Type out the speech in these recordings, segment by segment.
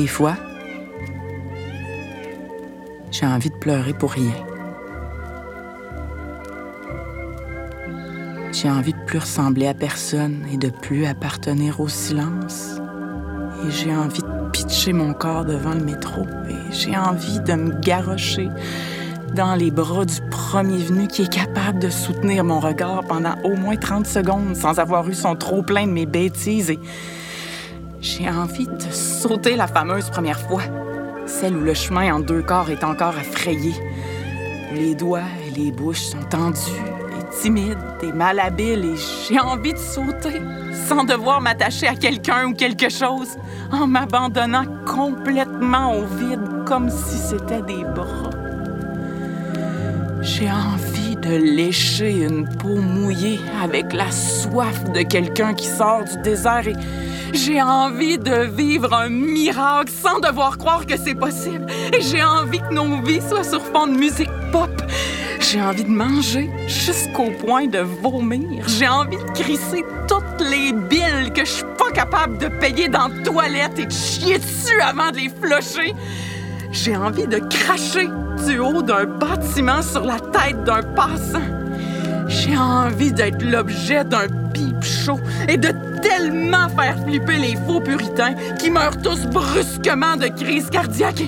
Des fois, j'ai envie de pleurer pour rien. J'ai envie de plus ressembler à personne et de plus appartenir au silence. Et j'ai envie de pitcher mon corps devant le métro. Et j'ai envie de me garrocher dans les bras du premier venu qui est capable de soutenir mon regard pendant au moins 30 secondes sans avoir eu son trop plein de mes bêtises. Et j'ai envie de sauter la fameuse première fois, celle où le chemin en deux corps est encore frayer. Les doigts et les bouches sont tendus timide et malhabile et j'ai envie de sauter sans devoir m'attacher à quelqu'un ou quelque chose en m'abandonnant complètement au vide comme si c'était des bras. J'ai envie de lécher une peau mouillée avec la soif de quelqu'un qui sort du désert et j'ai envie de vivre un miracle sans devoir croire que c'est possible. J'ai envie que nos vies soient sur fond de musique pop j'ai envie de manger jusqu'au point de vomir. J'ai envie de crisser toutes les billes que je suis pas capable de payer dans la toilette et de chier dessus avant de les flusher. J'ai envie de cracher du haut d'un bâtiment sur la tête d'un passant. J'ai envie d'être l'objet d'un pipe chaud et de tellement faire flipper les faux puritains qui meurent tous brusquement de crise cardiaque.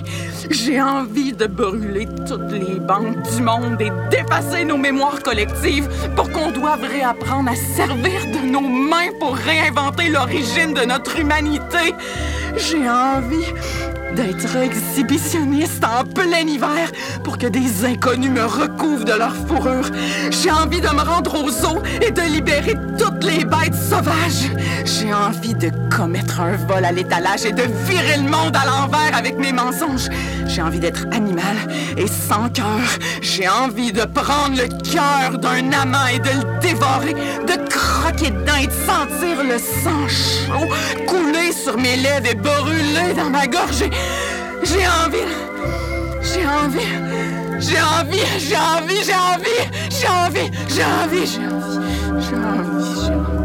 J'ai envie de brûler toutes les banques du monde et d'effacer nos mémoires collectives pour qu'on doive réapprendre à servir de nos mains pour réinventer l'origine de notre humanité. J'ai envie d'être exhibitionniste en plein hiver pour que des inconnus me recouvrent de leur fourrure. J'ai envie de me rendre aux eaux et de libérer toutes les bêtes sauvages. J'ai envie de commettre un vol à l'étalage et de virer le monde à l'envers avec mes mensonges. J'ai envie d'être animal et sans cœur. J'ai envie de prendre le cœur d'un amant et de le dévorer, de croquer dedans et de sentir le sang chaud couler sur mes lèvres et brûler dans ma gorge. J'ai envie. J'ai envie. J'ai envie. J'ai envie. J'ai envie. J'ai envie. J'ai envie. J'ai envie. J'ai envie. J'ai envie.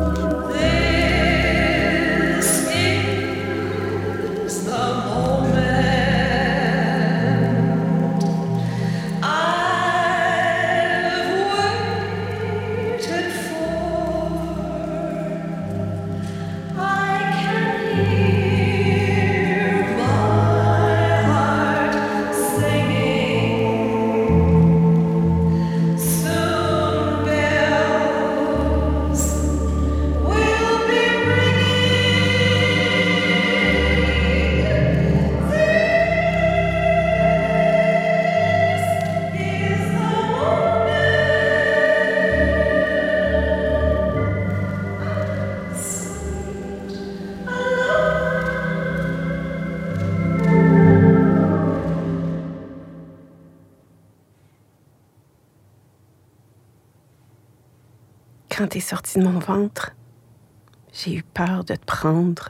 Quand t'es sorti de mon ventre, j'ai eu peur de te prendre.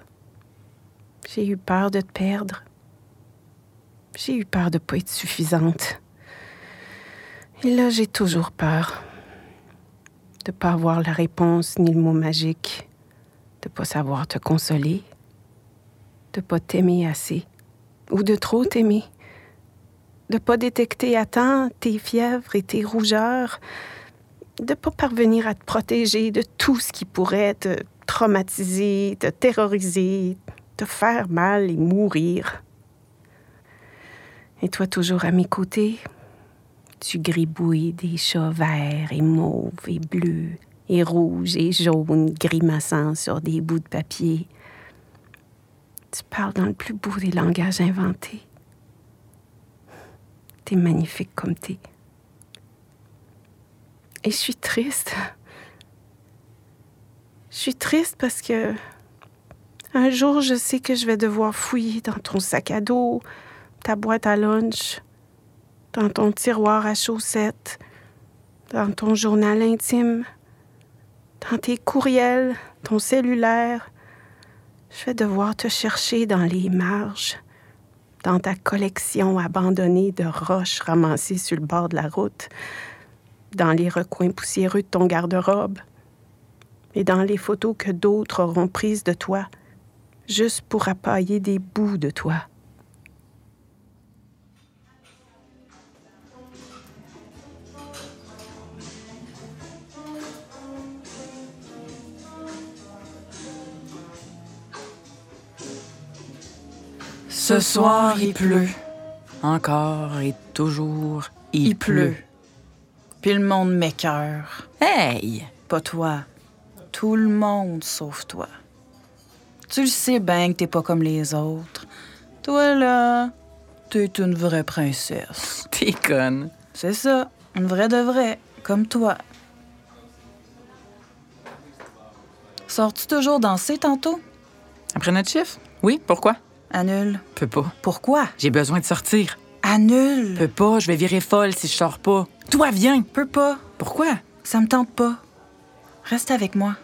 J'ai eu peur de te perdre. J'ai eu peur de ne pas être suffisante. Et là, j'ai toujours peur de ne pas avoir la réponse ni le mot magique, de ne pas savoir te consoler, de ne pas t'aimer assez ou de trop t'aimer, de ne pas détecter à temps tes fièvres et tes rougeurs, de ne pas parvenir à te protéger de tout ce qui pourrait te traumatiser, te terroriser, te faire mal et mourir. Et toi toujours à mes côtés, tu gribouilles des chats verts et mauves et bleus et rouges et jaunes grimaçant sur des bouts de papier. Tu parles dans le plus beau des langages inventés. T'es magnifique comme t'es. Je suis triste. Je suis triste parce que un jour, je sais que je vais devoir fouiller dans ton sac à dos, ta boîte à lunch, dans ton tiroir à chaussettes, dans ton journal intime, dans tes courriels, ton cellulaire. Je vais devoir te chercher dans les marges, dans ta collection abandonnée de roches ramassées sur le bord de la route, dans les recoins poussiéreux de ton garde-robe et dans les photos que d'autres auront prises de toi, juste pour appailler des bouts de toi. Ce soir, il pleut. Encore et toujours, il, pleut. Puis le monde m'écœure. Hey! Pas toi. Tout le monde sauf toi. Tu le sais bien que t'es pas comme les autres. Toi, là, t'es une vraie princesse. T'es conne. C'est ça, une vraie de vraie, comme toi. Sors-tu toujours danser tantôt? Après notre chiffre? Oui, pourquoi? Annule. Peux pas. Pourquoi? J'ai besoin de sortir. Annule. Peux pas, je vais virer folle si je sors pas. Toi, viens! Peux pas. Pourquoi? Ça me tente pas. Reste avec moi.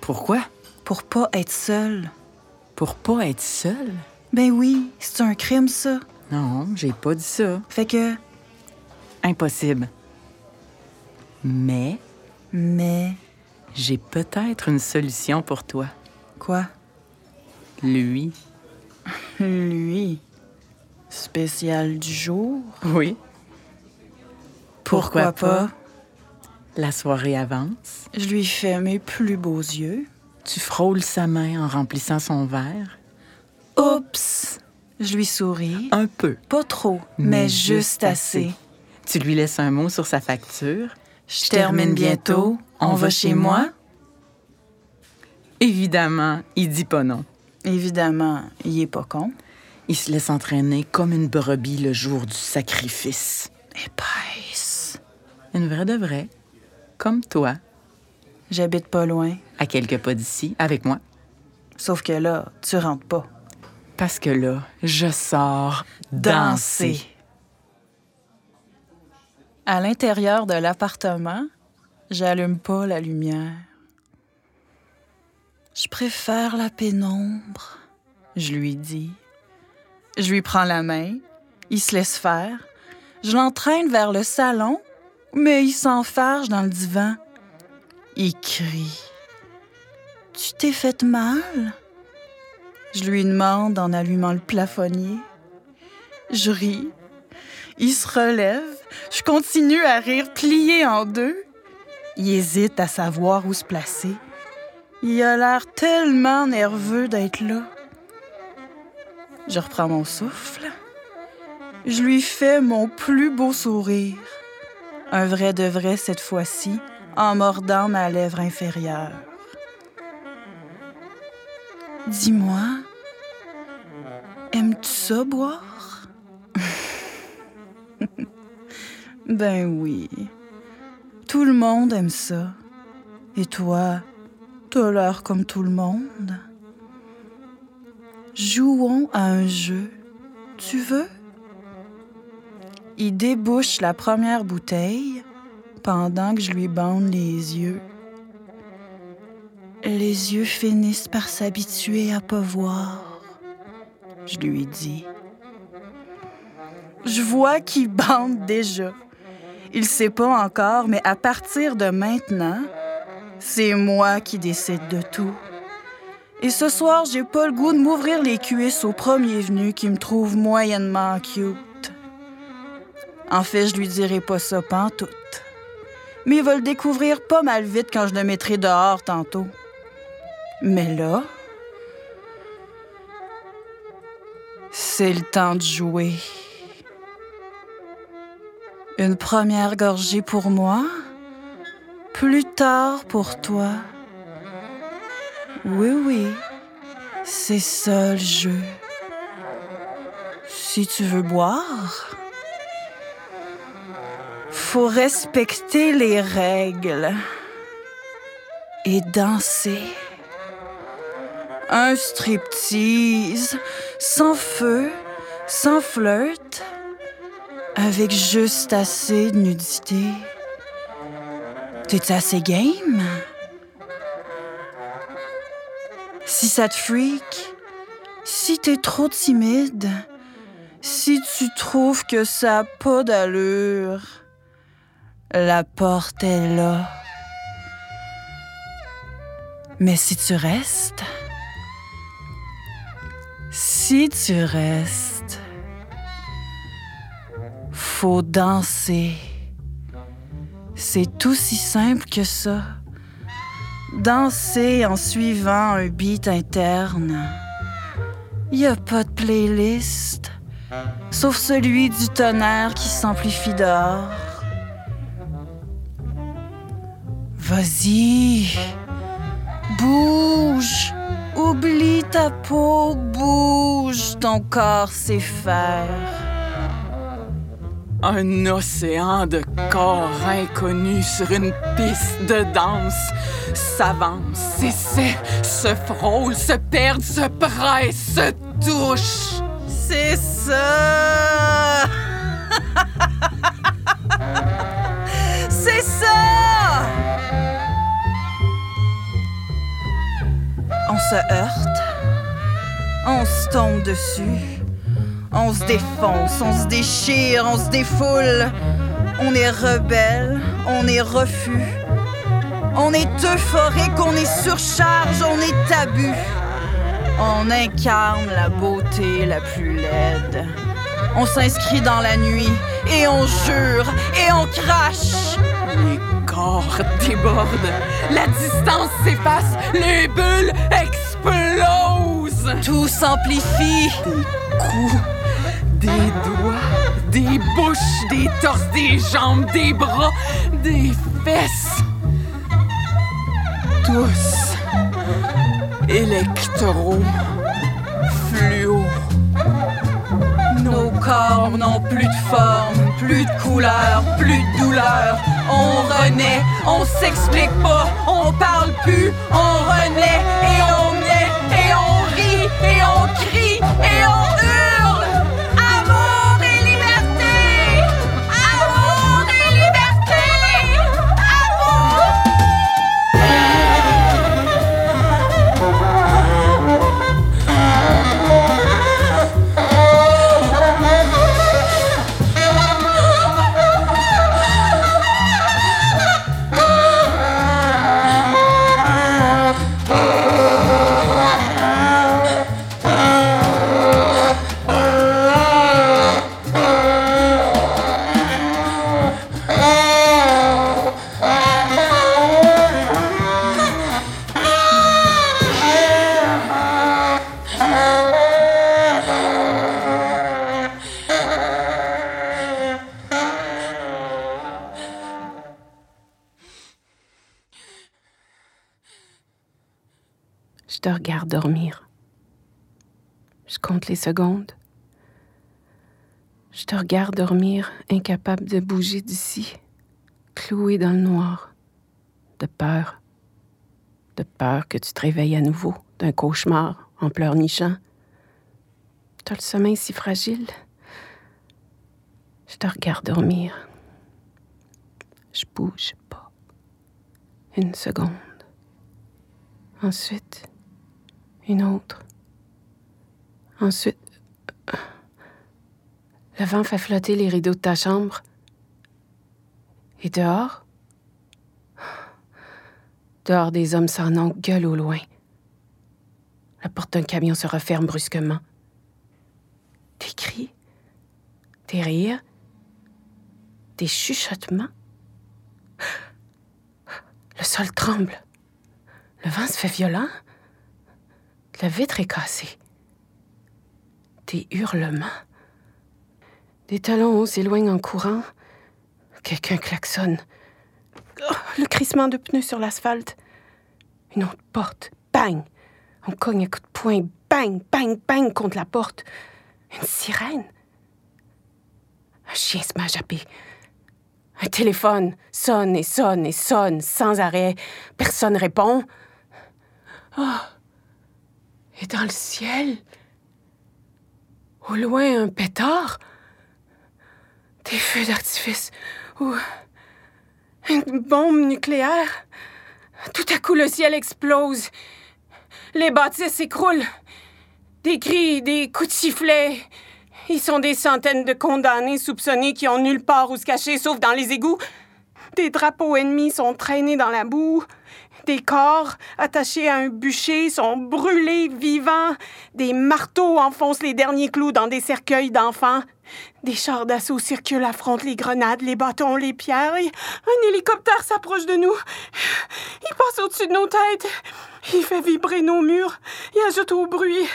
Pourquoi? Pour pas être seule. Pour pas être seule? Ben oui, c'est un crime, ça. Non, j'ai pas dit ça. Fait que. Impossible. Mais Mais. j'ai peut-être une solution pour toi. Quoi? Lui. Lui. Spécial du jour? Oui. Pourquoi pas? La soirée avance. Je lui fais mes plus beaux yeux. Tu frôles sa main en remplissant son verre. Oups! Je lui souris. Un peu. Pas trop, mais, Mais juste juste assez. Tu lui laisses un mot sur sa facture. Je termine bientôt. On va chez moi? Évidemment, il dit pas non. Évidemment, il est pas con. Il se laisse entraîner comme une brebis le jour du sacrifice. Épaisse. Une vraie de vraie. Comme toi, J'habite pas loin. à quelques pas d'ici, avec moi. Sauf que là, tu rentres pas. Parce que là, je sors danser. À l'intérieur de l'appartement, j'allume pas la lumière. Je préfère la pénombre, je lui dis. Je lui prends la main, il se laisse faire. Je l'entraîne vers le salon, mais il s'enfarge dans le divan. Il crie. Tu t'es fait mal? Je lui demande en allumant le plafonnier. Je ris. Il se relève. Je continue à rire plié en deux. Il hésite à savoir où se placer. Il a l'air tellement nerveux d'être là. Je reprends mon souffle. Je lui fais mon plus beau sourire. Un vrai de vrai cette fois-ci, en mordant ma lèvre inférieure. Dis-moi, aimes-tu ça boire? ben oui. Tout le monde aime ça. Et toi, t'as l'air comme tout le monde. Jouons à un jeu. Tu veux? Il débouche la première bouteille pendant que je lui bande les yeux. Les yeux finissent par s'habituer à pas voir. Je lui dis. Je vois qu'il bande déjà. Il sait pas encore, mais à partir de maintenant, c'est moi qui décide de tout. Et ce soir, j'ai pas le goût de m'ouvrir les cuisses au premier venu qui me trouve moyennement cute. En fait, je lui dirai pas ça pantoute. Mais il va le découvrir pas mal vite quand je le mettrai dehors tantôt. Mais là, c'est le temps de jouer. Une première gorgée pour moi, plus tard pour toi. Oui, oui, c'est ça le jeu. Si tu veux boire, faut respecter les règles et danser. Un striptease sans feu, sans flirt, avec juste assez de nudité. T'es assez game? Ça freak, si t'es trop timide, si tu trouves que ça a pas d'allure, la porte est là. Mais si tu restes, si tu restes, faut danser. C'est aussi simple que ça. Danser en suivant un beat interne. Y a pas de playlist, sauf celui du tonnerre qui s'amplifie dehors. Vas-y, bouge, oublie ta peau, bouge, ton corps sait faire. Un océan de corps inconnus sur une piste de danse s'avance, s'essaie, se frôle, se perd, se presse, se touche. C'est ça! C'est ça! On se heurte, on se tombe dessus, on se défonce, on se déchire, on se défoule. On est rebelle, on est refus. On est euphorique, on est surcharge, on est tabou. On incarne la beauté la plus laide. On s'inscrit dans la nuit et on jure et on crache. Les corps débordent, la distance s'efface, les bulles explosent. Tout s'amplifie. Des coups, des doigts, des bouches, des torses, des jambes, des bras, des fesses. Tous électro, fluo. Nos corps n'ont plus de forme, plus de couleur, plus de douleur. On renaît, on s'explique pas, on parle plus, on te regarde dormir. Je compte les secondes. Je te regarde dormir, incapable de bouger d'ici, cloué dans le noir, de peur. De peur que tu te réveilles à nouveau d'un cauchemar en pleurnichant. T'as le sommeil si fragile. Je te regarde dormir. Je bouge pas. Une seconde. Ensuite, une autre. Ensuite, le vent fait flotter les rideaux de ta chambre. Et dehors? Dehors, des hommes sans nom gueulent au loin. La porte d'un camion se referme brusquement. Des cris, des rires, des chuchotements? Le sol tremble. Le vent se fait violent? La vitre est cassée. Des hurlements. Des talons s'éloignent en courant. Quelqu'un klaxonne. Oh, le crissement de pneus sur l'asphalte. Une autre porte. Bang! On cogne à coups de poing. Bang, bang, bang contre la porte. Une sirène. Un chien se met à. Un téléphone sonne et sonne et sonne sans arrêt. Personne répond. Oh! Et dans le ciel, au loin, un pétard, des feux d'artifice ou une bombe nucléaire? Tout à coup, le ciel explose. Les bâtisses s'écroulent. Des cris, des coups de sifflet. Ils sont des centaines de condamnés soupçonnés qui ont nulle part où se cacher sauf dans les égouts. Des drapeaux ennemis sont traînés dans la boue. Des corps attachés à un bûcher sont brûlés vivants. Des marteaux enfoncent les derniers clous dans des cercueils d'enfants. Des chars d'assaut circulent, affrontent les grenades, les bâtons, les pierres. Un hélicoptère s'approche de nous. Il passe au-dessus de nos têtes. Il fait vibrer nos murs. Il ajoute au bruit.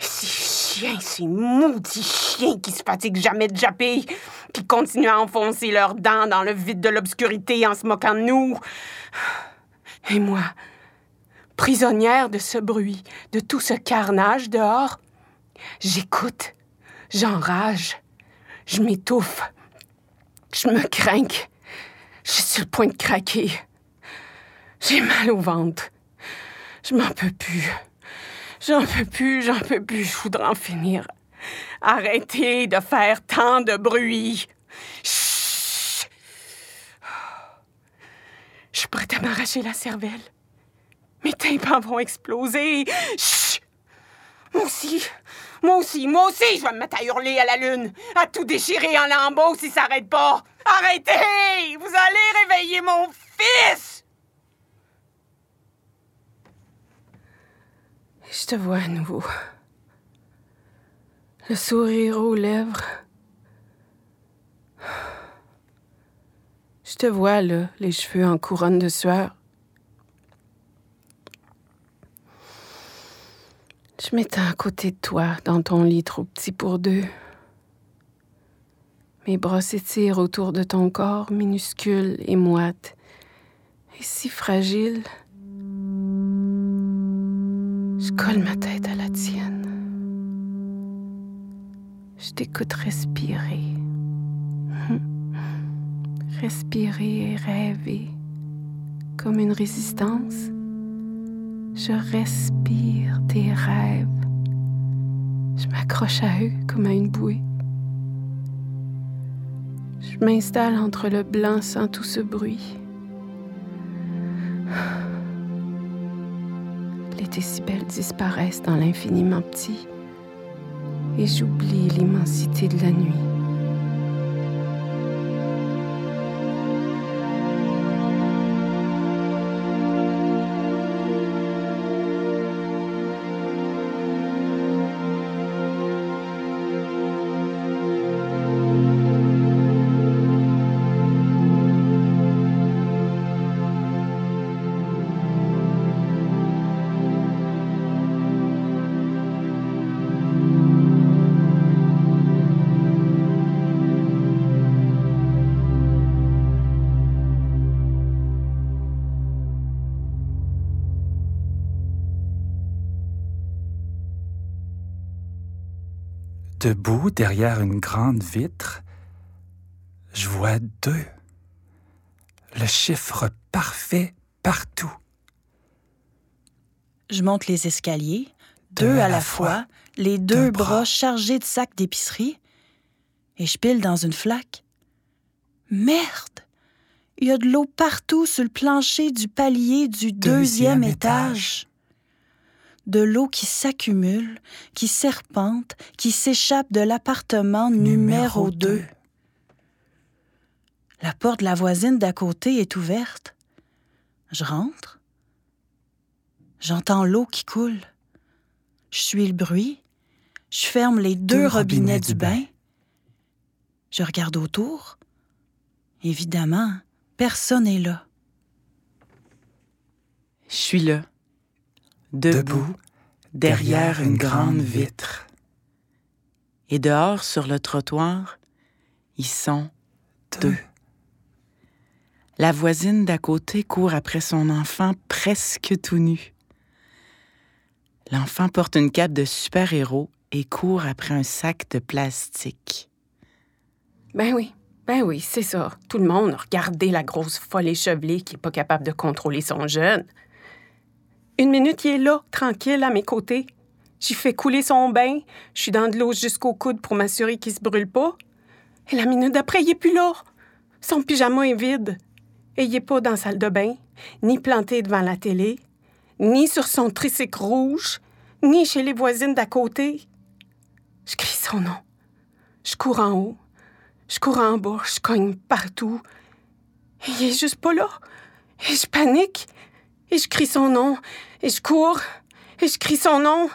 Si chiens, ces maudits chiens qui se fatiguent jamais de japper, qui continuent à enfoncer leurs dents dans le vide de l'obscurité en se moquant de nous. Et moi, prisonnière de ce bruit, de tout ce carnage dehors, j'écoute, j'enrage, je m'étouffe, je me crains, je suis sur le point de craquer. J'ai mal au ventre. Je m'en peux plus. J'en peux plus, j'en peux plus, je voudrais en finir. Arrêtez de faire tant de bruit. Chut. Je suis prête m'arracher la cervelle. Mes tympans vont exploser. Chut. Moi aussi, moi aussi, moi aussi, je vais me mettre à hurler à la lune, à tout déchirer en lambeaux si ça n'arrête pas. Arrêtez! Vous allez réveiller mon fils! Je te vois à nouveau. Le sourire aux lèvres. Je te vois là, les cheveux en couronne de sueur. Je m'étends à côté de toi, dans ton lit trop petit pour deux. Mes bras s'étirent autour de ton corps minuscule et moite, et si fragile. Je colle ma tête à la tienne. Je t'écoute respirer. Respirer et rêver comme une résistance. Je respire tes rêves. Je m'accroche à eux comme à une bouée. Je m'installe entre le blanc sans tout ce bruit. Les décibels disparaissent dans l'infiniment petit et j'oublie l'immensité de la nuit. Debout derrière une grande vitre, je vois deux. Le chiffre parfait partout. Je monte les escaliers, deux, à, la fois, les deux, bras. bras chargés de sacs d'épicerie, et je pile dans une flaque. Merde! Il y a de l'eau partout sur le plancher du palier du deuxième, Deuxième étage. De l'eau qui s'accumule, qui serpente, qui s'échappe de l'appartement numéro 2. La porte de la voisine d'à côté est ouverte. Je rentre. J'entends l'eau qui coule. Je suis le bruit. Je ferme les deux, Deux robinets, robinets du du bain. bain. Je regarde autour. Évidemment, personne n'est là. Je suis là, debout, derrière une grande vitre. Et dehors, sur le trottoir, ils sont deux. La voisine d'à côté court après son enfant presque tout nu. L'enfant porte une cape de super-héros et court après un sac de plastique. Ben oui, ben oui, c'est ça. Tout le monde, regardez la grosse folle échevelée qui est pas capable de contrôler son jeune. Une minute, il est là, tranquille, à mes côtés. J'y fais couler son bain. Je suis dans de l'eau jusqu'au coude pour m'assurer qu'il se brûle pas. Et la minute d'après, il est plus là. Son pyjama est vide. Et il est pas dans la salle de bain, ni planté devant la télé, ni sur son tricycle rouge, ni chez les voisines d'à côté. Je crie son nom. Je cours en haut. Je cours en bas, je cogne partout. Et il est juste pas là. Et je panique. Et je crie son nom. Et je cours. Et je crie son nom.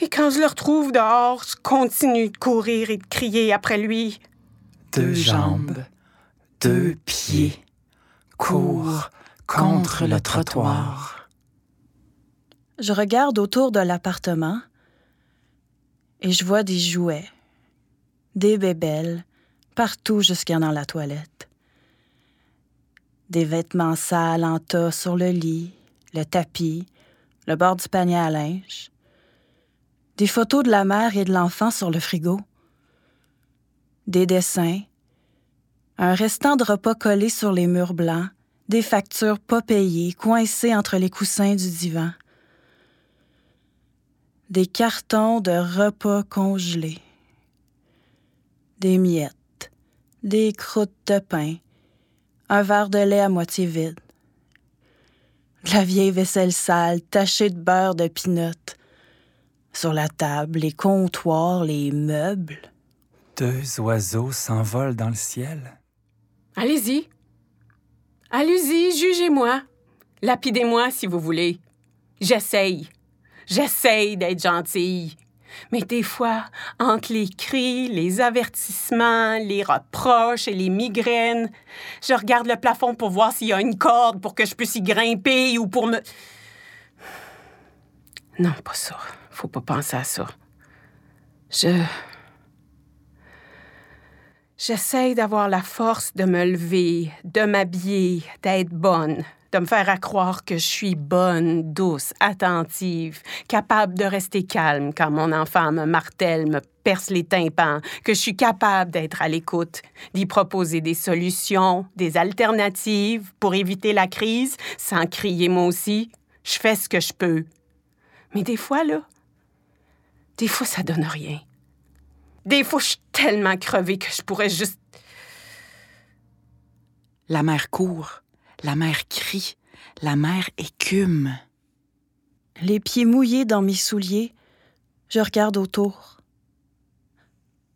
Et quand je le retrouve dehors, je continue de courir et de crier après lui. Deux jambes, deux pieds, courent contre le trottoir. Je regarde autour de l'appartement Et je vois des jouets, des bébelles, partout jusqu'à dans la toilette. Des vêtements sales en tas sur le lit, le tapis, le bord du panier à linge. Des photos de la mère et de l'enfant sur le frigo. Des dessins. Un restant de repas collé sur les murs blancs. Des factures pas payées coincées entre les coussins du divan. Des cartons de repas congelés. Des miettes. Des croûtes de pain. Un verre de lait à moitié vide. De la vieille vaisselle sale tachée de beurre de pinot. Sur la table, les comptoirs, les meubles. Deux oiseaux s'envolent dans le ciel. Allez-y. Allez-y, jugez-moi. Lapidez-moi si vous voulez. J'essaye. J'essaye d'être gentille. Mais des fois, entre les cris, les avertissements, les reproches et les migraines, je regarde le plafond pour voir s'il y a une corde pour que je puisse y grimper ou pour me... Non, pas ça. Faut pas penser à ça. Je... J'essaye d'avoir la force de me lever, de m'habiller, d'être bonne, de me faire à croire que je suis bonne, douce, attentive, capable de rester calme quand mon enfant me martèle, me perce les tympans, que je suis capable d'être à l'écoute, d'y proposer des solutions, des alternatives pour éviter la crise sans crier moi aussi. Je fais ce que je peux. Mais des fois, là, des fois, ça donne rien. Des fois, je suis tellement crevée que je pourrais juste. La mère court, la mère crie, la mère écume. Les pieds mouillés dans mes souliers, je regarde autour.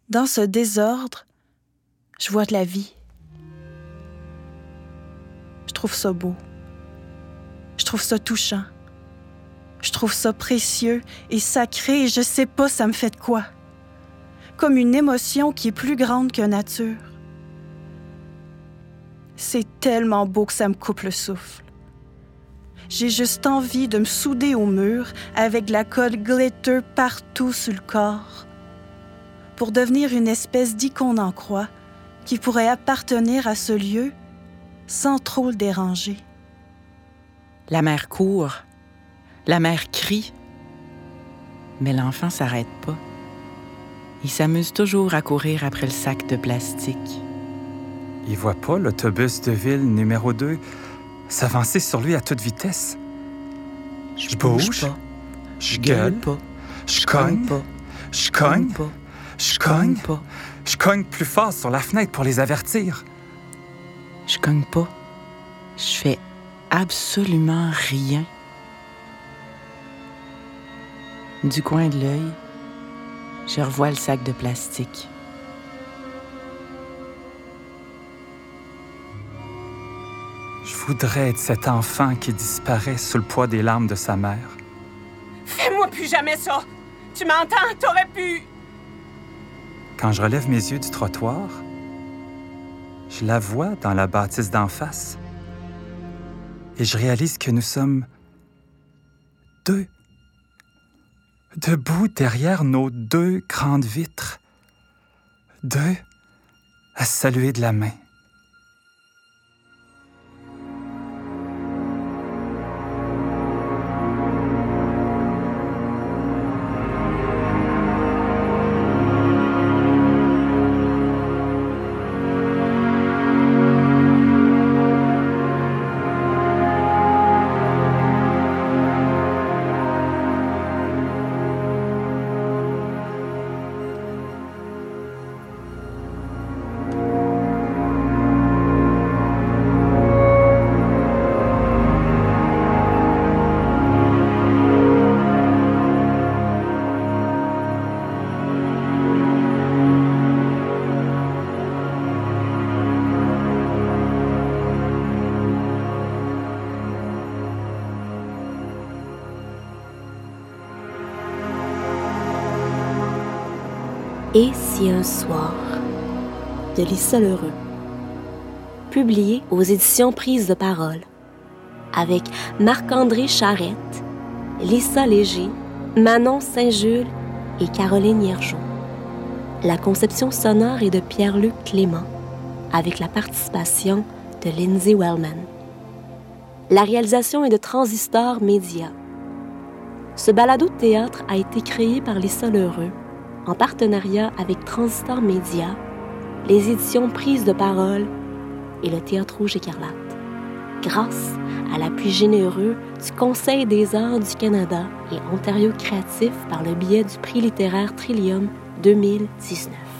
Dans ce désordre, je vois de la vie. Je trouve ça beau. Je trouve ça touchant. Je trouve ça précieux et sacré et je sais pas ça me fait de quoi. Comme une émotion qui est plus grande que nature. C'est tellement beau que ça me coupe le souffle. J'ai juste envie de me souder au mur avec la colle glitter partout sur le corps pour devenir une espèce d'icône en croix qui pourrait appartenir à ce lieu sans trop le déranger. La mère court, la mère crie, mais l'enfant s'arrête pas. Il s'amuse toujours à courir après le sac de plastique. Il voit pas l'autobus de ville numéro 2 s'avancer sur lui à toute vitesse. Je bouge, pas. je gueule, pas. je cogne, pas. je cogne, pas. je cogne, pas. je cogne plus fort sur la fenêtre pour les avertir. Je cogne pas. Je fais absolument rien. Du coin de l'œil, je revois le sac de plastique. Voudrais être cet enfant qui disparaît sous le poids des larmes de sa mère. Fais-moi plus jamais ça! Tu m'entends? T'aurais pu. Quand je relève mes yeux du trottoir, je la vois dans la bâtisse d'en face. Et je réalise que nous sommes deux, debout derrière nos deux grandes vitres, deux à saluer de la main. Un soir de Lisa Lheureux, publié aux éditions Prise de parole, avec Marc-André Charrette, Lisa Léger, Manon Saint-Jules et Caroline Hiergeau. La conception sonore est de Pierre-Luc Clément, avec la participation de Lindsay Wellman. La réalisation est de Transistor Media. Ce balado de théâtre a été créé par Les Solheureux en partenariat avec Transistor Media, les éditions Prises de parole et le Théâtre Rouge Écarlate, grâce à l'appui généreux du Conseil des arts du Canada et Ontario Créatif par le biais du prix littéraire Trillium 2019.